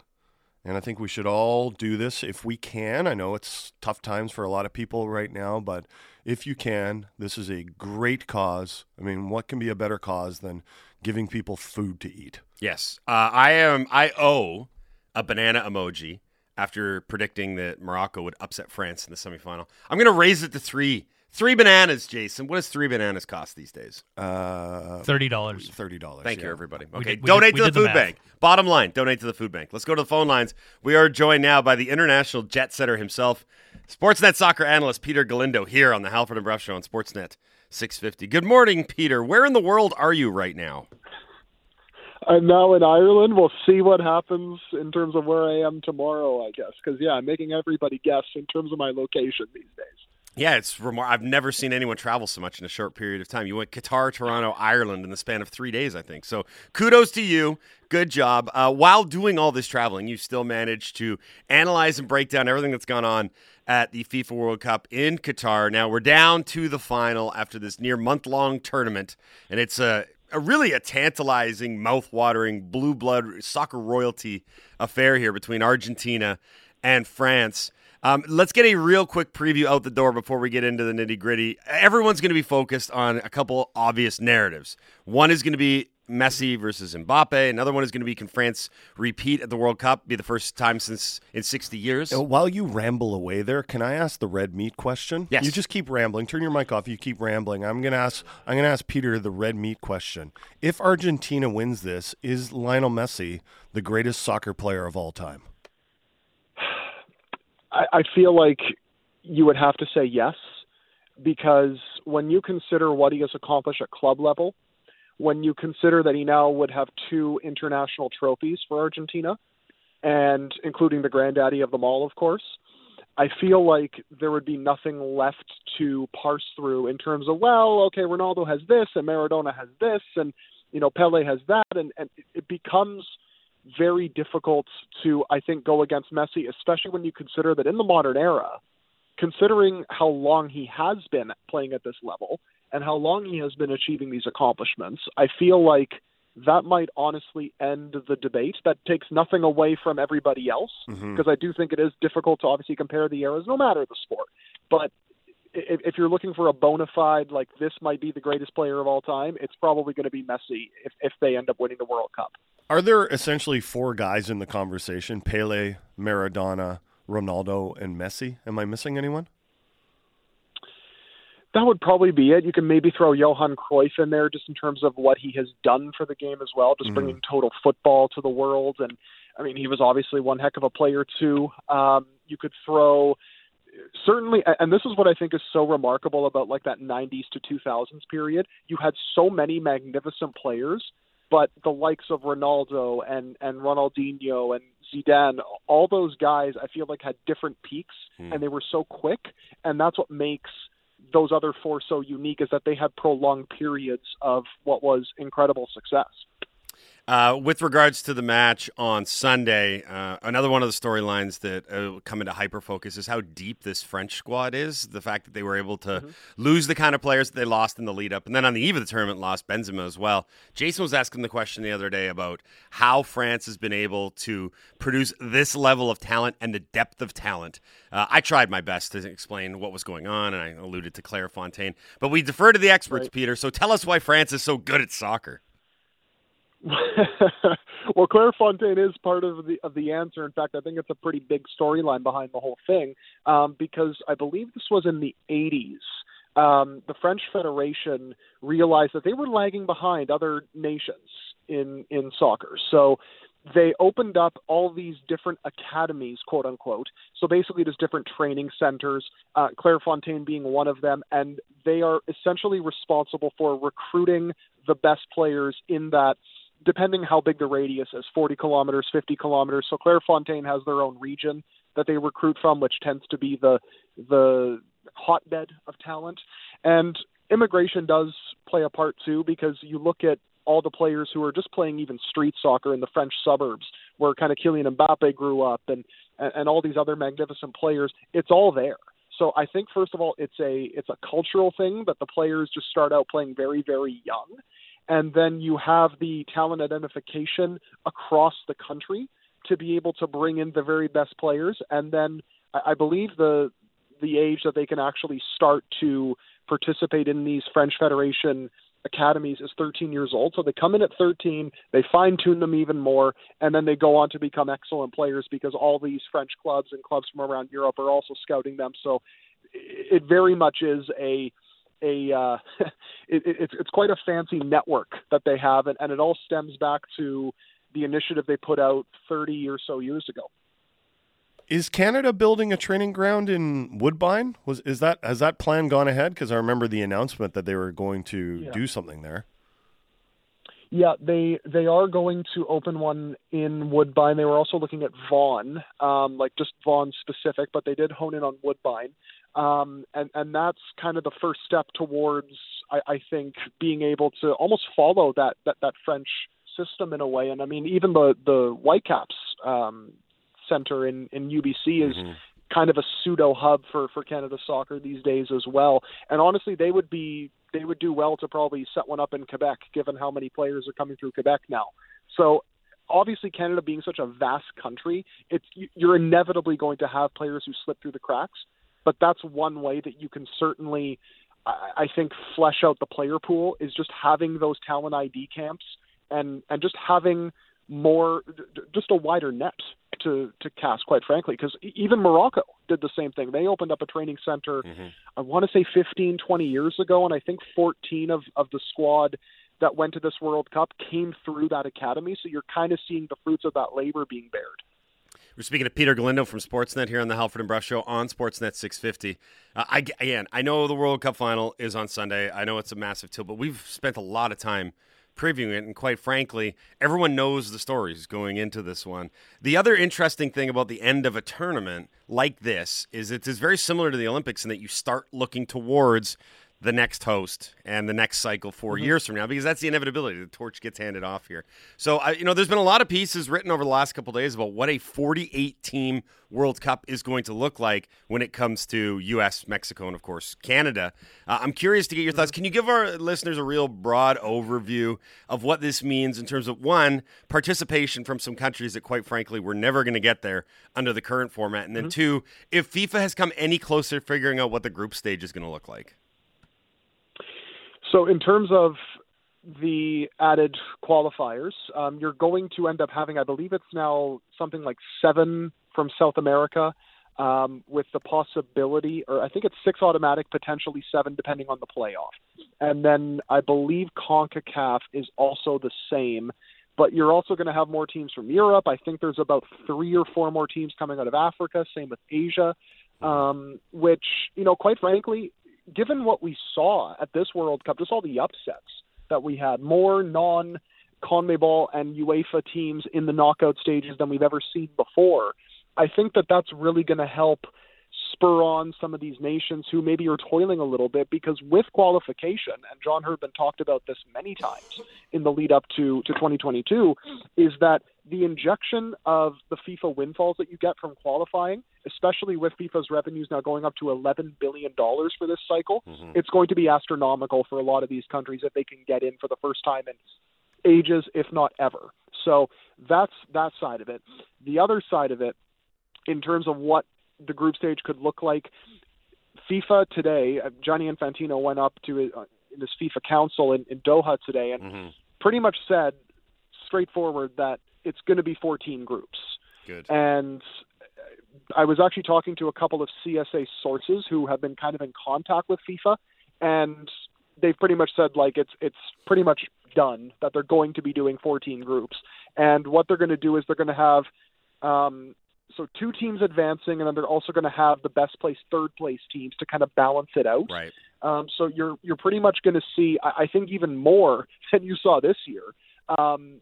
And I think we should all do this if we can. I know it's tough times for a lot of people right now, but if you can, this is a great cause. I mean, what can be a better cause than giving people food to eat? Yes, uh, I am. I owe a banana emoji after predicting that Morocco would upset France in the semifinal. I'm going to raise it to three. Three bananas, Jason. What does three bananas cost these days? Uh, Thirty dollars. Thirty dollars. Thank you, everybody. Okay, did- donate did- to the did the food bank. Bottom line, donate to the food bank. Let's go to the phone lines. We are joined now by the international jet setter himself, Sportsnet soccer analyst Peter Galindo, here on the Halford and Brough Show on Sportsnet 650. Good morning, Peter. Where in the world are you right now? I'm now in Ireland. We'll see what happens in terms of where I am tomorrow, I guess. Because, yeah, I'm making everybody guess in terms of my location these days. Yeah, it's remar- I've never seen anyone travel so much in a short period of time. You went Qatar, Toronto, Ireland in the span of three days, I think. So kudos to you. Good job. Uh, while doing all this traveling, you still managed to analyze and break down everything that's gone on at the FIFA World Cup in Qatar. Now we're down to the final after this near month long tournament, and it's a, a really a tantalizing, mouth-watering, blue blood soccer royalty affair here between Argentina and France. Um, let's get a real quick preview out the door before we get into the nitty gritty. Everyone's going to be focused on a couple obvious narratives. One is going to be Messi versus Mbappe. Another one is going to be can France repeat at the World Cup? Be the first time since in 60 years. Uh, While you ramble away there, can I ask the red meat question? Yes. You just keep rambling. Turn your mic off. You keep rambling. I'm gonna ask. I'm gonna ask Peter the red meat question. If Argentina wins this, is Lionel Messi the greatest soccer player of all time? I, I feel like you would have to say yes, because when you consider what he has accomplished at club level, when you consider that he now would have two international trophies for Argentina, and including the granddaddy of them all, of course, I feel like there would be nothing left to parse through in terms of, well, okay, Ronaldo has this and Maradona has this and, you know, Pele has that. And, and it becomes very difficult to, I think, go against Messi, especially when you consider that in the modern era, considering how long he has been playing at this level and how long he has been achieving these accomplishments, I feel like that might honestly end the debate. That takes nothing away from everybody else because Mhm. I do think it is difficult to obviously compare the eras, no matter the sport. But if, if you're looking for a bona fide, like this might be the greatest player of all time, it's probably going to be Messi if, if they end up winning the World Cup. Are there essentially four guys in the conversation? Pele, Maradona, Ronaldo, and Messi. Am I missing anyone? That would probably be it. You can maybe throw Johan Cruyff in there just in terms of what he has done for the game as well, just Mhm. bringing total football to the world. And I mean, he was obviously one heck of a player too. Um, you could throw certainly, and this is what I think is so remarkable about like that 90s to 2000s period. You had so many magnificent players, but the likes of Ronaldo and and Ronaldinho and Zidane, all those guys, I feel like had different peaks, Hmm. and they were so quick, and that's what makes those other four so unique is that they had prolonged periods of what was incredible success. Uh, with regards to the match on Sunday, uh, another one of the storylines that uh, come into hyper focus is how deep this French squad is. The fact that they were able to lose the kind of players that they lost in the lead up, and then on the eve of the tournament, lost Benzema as well. Jason was asking the question the other day about how France has been able to produce this level of talent and the depth of talent. Uh, I tried my best to explain what was going on, and I alluded to Clairefontaine, but we defer to the experts, Right. Peter. So tell us why France is so good at soccer. well, Clairefontaine is part of the of the answer. In fact, I think it's a pretty big storyline behind the whole thing um, because I believe this was in the 80s. Um, the French Federation realized that they were lagging behind other nations in in soccer. So they opened up all these different academies, quote unquote. So basically, just different training centers. Uh, Clairefontaine being one of them, and they are essentially responsible for recruiting the best players in that depending how big the radius is 40 kilometers 50 kilometers. So clairefontaine has their own region that they recruit from which tends to be the the hotbed of talent. And immigration does play a part too because you look at all the players who are just playing even street soccer in the French suburbs where kind of Kylian Mbappe grew up and and, all these other magnificent players it's all there. So I think first of all it's a it's a cultural thing that the players just start out playing very very young and then you have the talent identification across the country to be able to bring in the very best players and then I believe the the age that they can actually start to participate in these French Federation academies is 13 years old. So they come in at 13, they fine tune them even more, and then they go on to become excellent players because all these French clubs and clubs from around Europe are also scouting them. So it very much is a a uh, it, it, it's it's quite a fancy network that they have, and, and it all stems back to the initiative they put out 30 or so years ago. Is Canada building a training ground in Woodbine? Was is that has that plan gone ahead? Because I remember the announcement that they were going to Yeah. do something there. Yeah, they they are going to open one in Woodbine. They were also looking at Vaughan, um, like just Vaughan specific, but they did hone in on Woodbine, um, and and that's kind of the first step towards I, I think being able to almost follow that that that French system in a way. And I mean, even the the Whitecaps um, center in in UBC is kind of a pseudo hub for for Canada soccer these days as well. And honestly, they would be they would do well to probably set one up in Quebec, given how many players are coming through Quebec now. So obviously, Canada being such a vast country, it's you- you're inevitably going to have players who slip through the cracks. But that's one way that you can certainly, I think, flesh out the player pool is just having those talent ID camps and and just having more, just a wider net to to cast. Quite frankly, because even Morocco did the same thing. They opened up a training center. I want to say 15, 20 years ago, and I think 14 of of the squad that went to this World Cup came through that academy. So you're kind of seeing the fruits of that labor being bared. We're speaking to Peter Galindo from Sportsnet here on the Halford and Brough Show on Sportsnet 650. Uh, I, again, I know the World Cup final is on Sunday. I know it's a massive tilt, but we've spent a lot of time previewing it, and quite frankly, everyone knows the stories going into this one. The other interesting thing about the end of a tournament like this is it is very similar to the Olympics in that you start looking towards the next host and the next cycle 4 Mm-hmm. years from now because that's the inevitability. The torch gets handed off here. So, I, you know, there's been a lot of pieces written over the last couple days about what a 48 team World Cup is going to look like when it comes to U.S., Mexico, and of course Canada. Uh, I'm curious to get your thoughts. Can you give our listeners a real broad overview of what this means in terms of one participation from some countries that, quite frankly, we're never going to get there under the current format, and then two, if FIFA has come any closer to figuring out what the group stage is going to look like? So, in terms of the added qualifiers, um, you're going to end up having, I believe it's now something like seven from South America, um, with the possibility, or I think it's six automatic, potentially seven, depending on the playoff. And then I believe CONCACAF is also the same. But you're also going to have more teams from Europe. I think there's about three or four more teams coming out of Africa. Same with Asia, um, which you know, quite frankly, given what we saw at this World Cup, just all the upsets that we had, more non CONMEBOL and UEFA teams in the knockout stages than we've ever seen before. I think that that's really going to help spur on some of these nations who maybe are toiling a little bit because with qualification, and John Herdman talked about this many times in the lead up to, to 2022, is that the injection of the FIFA windfalls that you get from qualifying, especially with FIFA's revenues now going up to $11 billion for this cycle, mm-hmm. it's going to be astronomical for a lot of these countries if they can get in for the first time in ages, if not ever. So that's that side of it. The other side of it, in terms of what the group stage could look like, FIFA today, uh, Gianni Infantino went up to uh, in this FIFA council in, in Doha today and mm-hmm. pretty much said straightforward that it's going to be 14 groups. Good. And I was actually talking to a couple of CSA sources who have been kind of in contact with FIFA, and they've pretty much said like it's it's pretty much done that they're going to be doing 14 groups, and what they're going to do is they're going to have um, so two teams advancing, and then they're also going to have the best place, third place teams to kind of balance it out. Right. Um, so you're you're pretty much going to see, I, I think, even more than you saw this year. Um,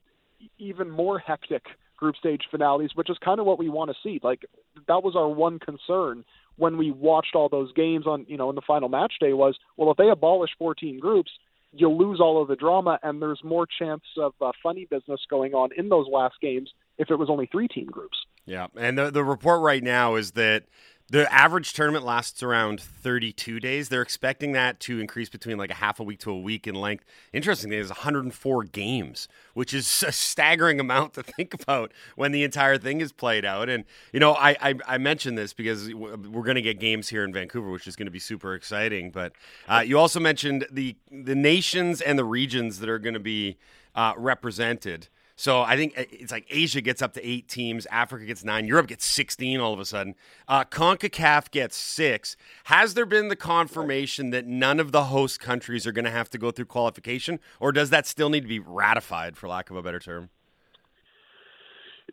even more hectic group stage finales, which is kind of what we want to see. Like that was our one concern when we watched all those games on, you know, in the final match day was, well, if they abolish 14 groups, you'll lose all of the drama, and there's more chance of uh, funny business going on in those last games if it was only three team groups. Yeah, and the the report right now is that the average tournament lasts around 32 days. They're expecting that to increase between like a half a week to a week in length. Interestingly, there's 104 games, which is a staggering amount to think about when the entire thing is played out. And you know, I I, I mentioned this because we're going to get games here in Vancouver, which is going to be super exciting. But uh, you also mentioned the the nations and the regions that are going to be uh, represented. So I think it's like Asia gets up to eight teams, Africa gets nine, Europe gets 16 all of a sudden. Uh, CONCACAF gets six. Has there been the confirmation that none of the host countries are going to have to go through qualification, or does that still need to be ratified, for lack of a better term?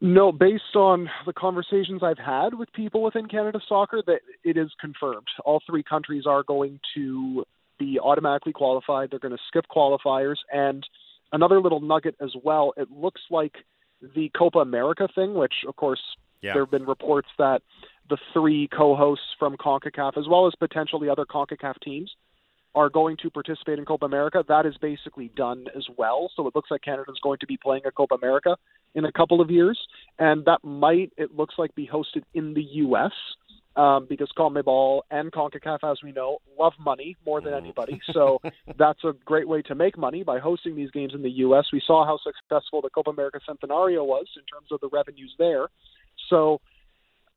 No, based on the conversations I've had with people within Canada Soccer, that it is confirmed. All three countries are going to be automatically qualified. They're going to skip qualifiers. And another little nugget as well, it looks like the Copa America thing, which, of course, Yeah. there have been reports that the three co hosts from CONCACAF, as well as potentially other CONCACAF teams, are going to participate in Copa America. That is basically done as well. So it looks like Canada is going to be playing a Copa America in a couple of years, and that might, it looks like, be hosted in the U.S. Um, because CONMEBOL and CONCACAF, as we know, love money more than anybody. So that's a great way to make money by hosting these games in the U.S. We saw how successful the Copa America Centenario was in terms of the revenues there. So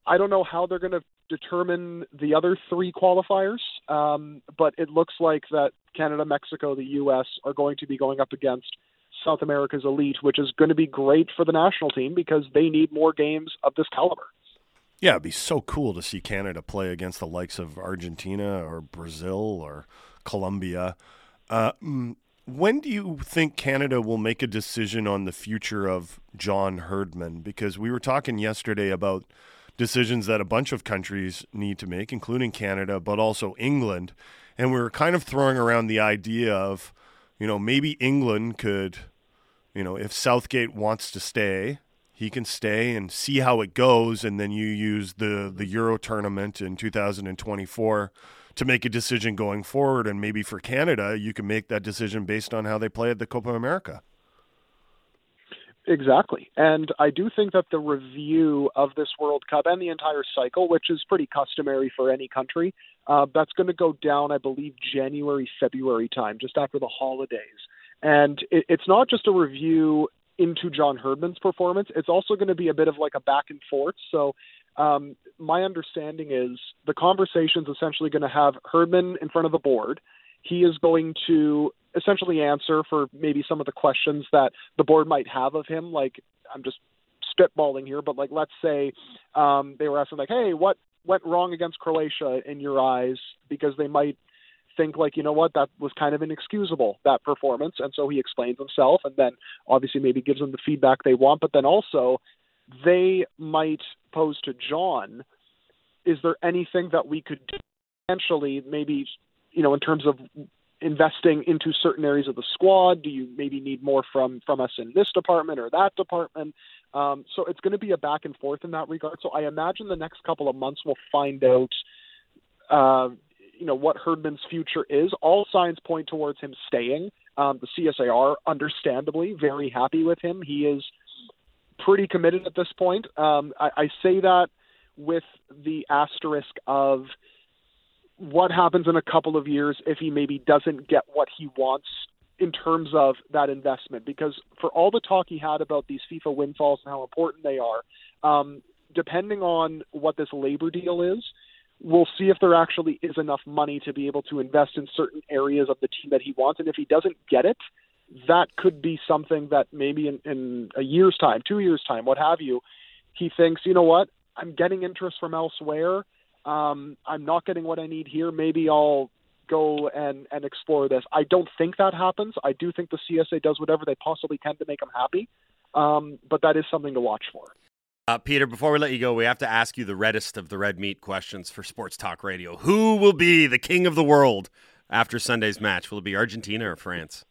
I don't know how they're going to determine the other three qualifiers, um, but it looks like that Canada, Mexico, the U.S. are going to be going up against South America's elite, which is going to be great for the national team because they need more games of this caliber. Yeah, it'd be so cool to see Canada play against the likes of Argentina or Brazil or Colombia. Uh, mm, when do you think Canada will make a decision on the future of John Herdman? Because we were talking yesterday about decisions that a bunch of countries need to make, including Canada, but also England. And we were kind of throwing around the idea of, you know, maybe England could, you know, if Southgate wants to stay, he can stay and see how it goes, and then you use the the Euro tournament in 2024 to make a decision going forward. And maybe for Canada, you can make that decision based on how they play at the Copa America. Exactly. And I do think that the review of this World Cup and the entire cycle, which is pretty customary for any country, uh, that's going to go down, I believe, January, February time, just after the holidays. And it, it's not just a review into John Herdman's performance, it's also going to be a bit of like a back and forth. So um, my understanding is the conversation's essentially going to have Herdman in front of the board. He is going to essentially answer for maybe some of the questions that the board might have of him. Like I'm just spitballing here, but like let's say um, they were asking like, "Hey, what went wrong against Croatia in your eyes?" Because they might think like, you know what, that was kind of inexcusable that performance, and so he explains himself, and then obviously maybe gives them the feedback they want, but then also they might pose to John, "Is there anything that we could do?" Potentially, maybe you know, in terms of investing into certain areas of the squad? Do you maybe need more from from us in this department or that department? Um, so it's going to be a back and forth in that regard. So I imagine the next couple of months we'll find out, uh, you know, what Herdman's future is. All signs point towards him staying. Um, the CSAR, understandably very happy with him. He is pretty committed at this point. Um, I, I say that with the asterisk of what happens in a couple of years if he maybe doesn't get what he wants in terms of that investment because for all the talk he had about these FIFA windfalls and how important they are, um, depending on what this labor deal is, we'll see if there actually is enough money to be able to invest in certain areas of the team that he wants. And if he doesn't get it, that could be something that maybe in, in a year's time, two years' time, what have you, he thinks, you know what, I'm getting interest from elsewhere um, I'm not getting what I need here. Maybe I'll go and and explore this. I don't think that happens. I do think the CSA does whatever they possibly can to make him happy, um, but that is something to watch for. Uh, Peter, before we let you go, we have to ask you the reddest of the red meat questions for Sports Talk Radio. Who will be the king of the world after Sunday's match? Will it be Argentina or France?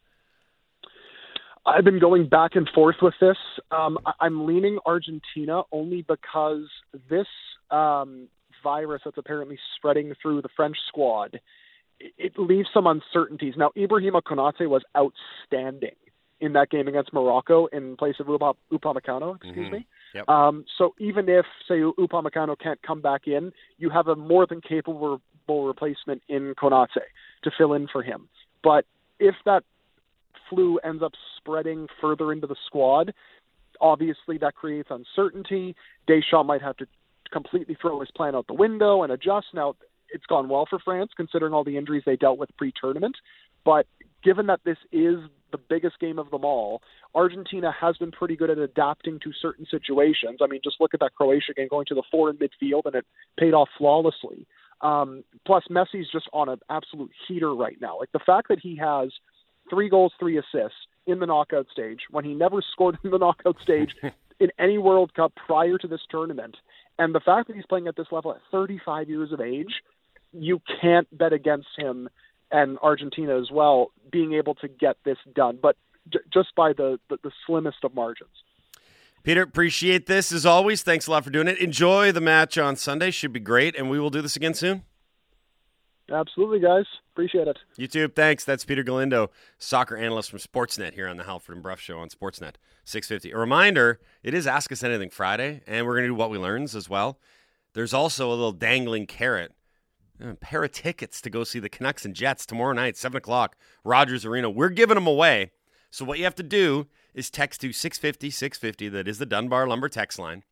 I've been going back and forth with this. Um, I'm leaning Argentina only because this um, virus that's apparently spreading through the French squad, it leaves some uncertainties. Now, Ibrahima Konate was outstanding in that game against Morocco in place of Upa, Upamecano, excuse Mm-hmm. me. Yep. Um, so even if, say, Upamecano can't come back in, you have a more than capable replacement in Konate to fill in for him. But if that flu ends up spreading further into the squad, obviously that creates uncertainty. Deschamps might have to completely throw his plan out the window and adjust. Now, it's gone well for France considering all the injuries they dealt with pre-tournament, but given that this is the biggest game of them all, Argentina has been pretty good at adapting to certain situations. I mean, just look at that Croatia game going to the four in midfield, and it paid off flawlessly. Um, plus, Messi's just on an absolute heater right now. Like the fact that he has three goals, three assists in the knockout stage when he never scored in the knockout stage in any World Cup prior to this tournament, and the fact that he's playing at this level at 35 years of age, you can't bet against him and Argentina as well being able to get this done, but j- just by the, the, the slimmest of margins. Peter, appreciate this as always. Thanks a lot for doing it. Enjoy the match on Sunday. Should be great, and we will do this again soon. Absolutely, guys. Appreciate it. YouTube, thanks. That's Peter Galindo, soccer analyst from Sportsnet here on the Halford and Brough Show on Sportsnet 650. A reminder, it is Ask Us Anything Friday, and we're going to do What We Learns as well. There's also a little dangling carrot, a pair of tickets to go see the Canucks and Jets tomorrow night, 7 o'clock, Rogers Arena. We're giving them away. So what you have to do is text to 650 650. That is the Dunbar Lumber text line.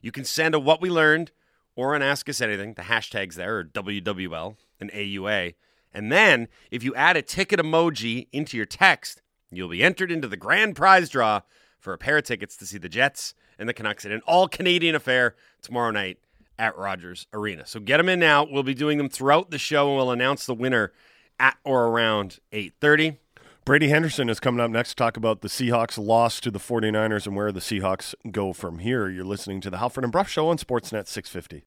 You can send a What We Learned or an Ask Us Anything. The hashtags there are WWL and AUA. And then if you add a ticket emoji into your text, you'll be entered into the grand prize draw for a pair of tickets to see the Jets and the Canucks in an all Canadian affair tomorrow night at Rogers Arena. So get them in now. We'll be doing them throughout the show and we'll announce the winner at or around 8:30. Brady Henderson is coming up next to talk about the Seahawks loss to the 49ers and where the Seahawks go from here. You're listening to the Halford and Brough Show on Sportsnet 650.